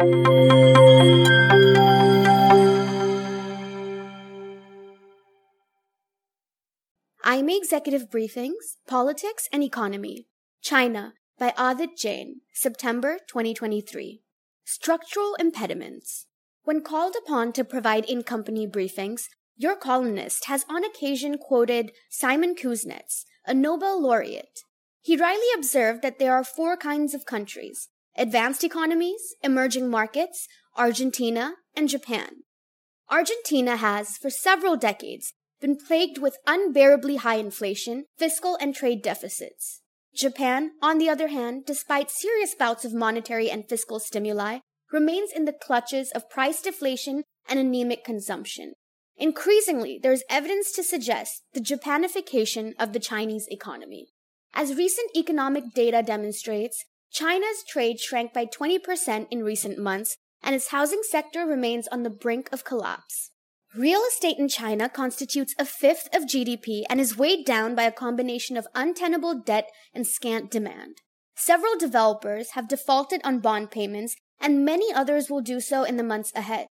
IMA Executive Briefings, Politics and Economy. China by Adit Jain, September 2023. Structural Impediments. When called upon to provide in company briefings, your columnist has on occasion quoted Simon Kuznets, a Nobel laureate. He rightly observed that there are four kinds of countries advanced economies, emerging markets, Argentina, and Japan. Argentina has, for several decades, been plagued with unbearably high inflation, fiscal and trade deficits. Japan, on the other hand, despite serious bouts of monetary and fiscal stimuli, remains in the clutches of price deflation and anemic consumption. Increasingly, there is evidence to suggest the Japanification of the Chinese economy. As recent economic data demonstrates, China's trade shrank by 20% in recent months, and its housing sector remains on the brink of collapse. Real estate in China constitutes a fifth of GDP and is weighed down by a combination of untenable debt and scant demand. Several developers have defaulted on bond payments, and many others will do so in the months ahead.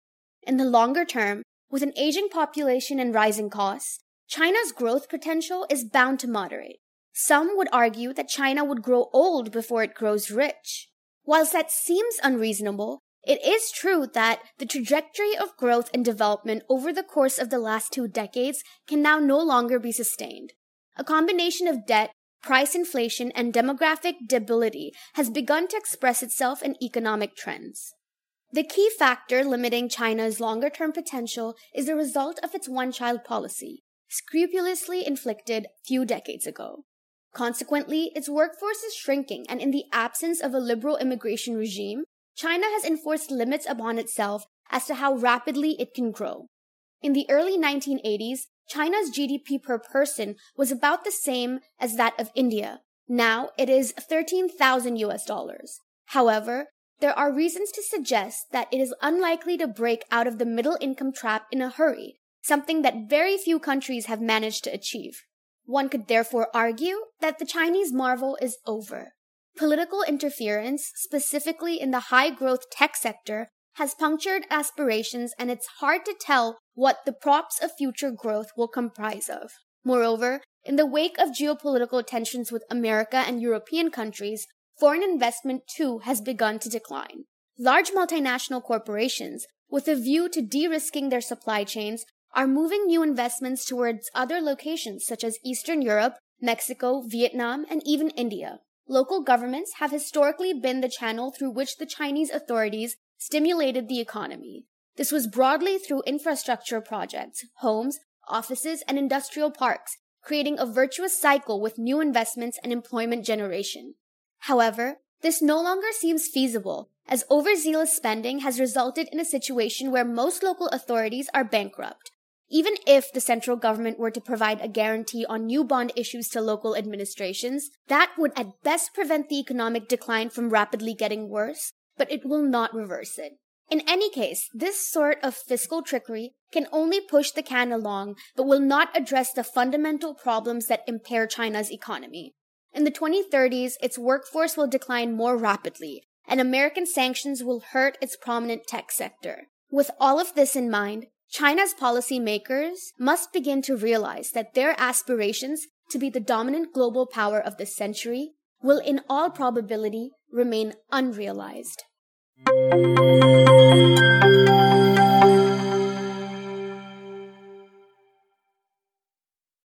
In the longer term, with an aging population and rising costs, China's growth potential is bound to moderate. Some would argue that China would grow old before it grows rich. Whilst that seems unreasonable, it is true that the trajectory of growth and development over the course of the last two decades can now no longer be sustained. A combination of debt, price inflation, and demographic debility has begun to express itself in economic trends. The key factor limiting China's longer term potential is the result of its one child policy, scrupulously inflicted few decades ago. Consequently, its workforce is shrinking, and in the absence of a liberal immigration regime, China has enforced limits upon itself as to how rapidly it can grow. In the early 1980s, China's GDP per person was about the same as that of India. Now it is 13,000 US dollars. However, there are reasons to suggest that it is unlikely to break out of the middle income trap in a hurry, something that very few countries have managed to achieve. One could therefore argue that the Chinese marvel is over. Political interference, specifically in the high growth tech sector, has punctured aspirations and it's hard to tell what the props of future growth will comprise of. Moreover, in the wake of geopolitical tensions with America and European countries, foreign investment too has begun to decline. Large multinational corporations, with a view to de-risking their supply chains, are moving new investments towards other locations such as Eastern Europe, Mexico, Vietnam, and even India. Local governments have historically been the channel through which the Chinese authorities stimulated the economy. This was broadly through infrastructure projects, homes, offices, and industrial parks, creating a virtuous cycle with new investments and employment generation. However, this no longer seems feasible, as overzealous spending has resulted in a situation where most local authorities are bankrupt. Even if the central government were to provide a guarantee on new bond issues to local administrations, that would at best prevent the economic decline from rapidly getting worse, but it will not reverse it. In any case, this sort of fiscal trickery can only push the can along, but will not address the fundamental problems that impair China's economy. In the 2030s, its workforce will decline more rapidly, and American sanctions will hurt its prominent tech sector. With all of this in mind, China's policymakers must begin to realize that their aspirations to be the dominant global power of the century will in all probability remain unrealized.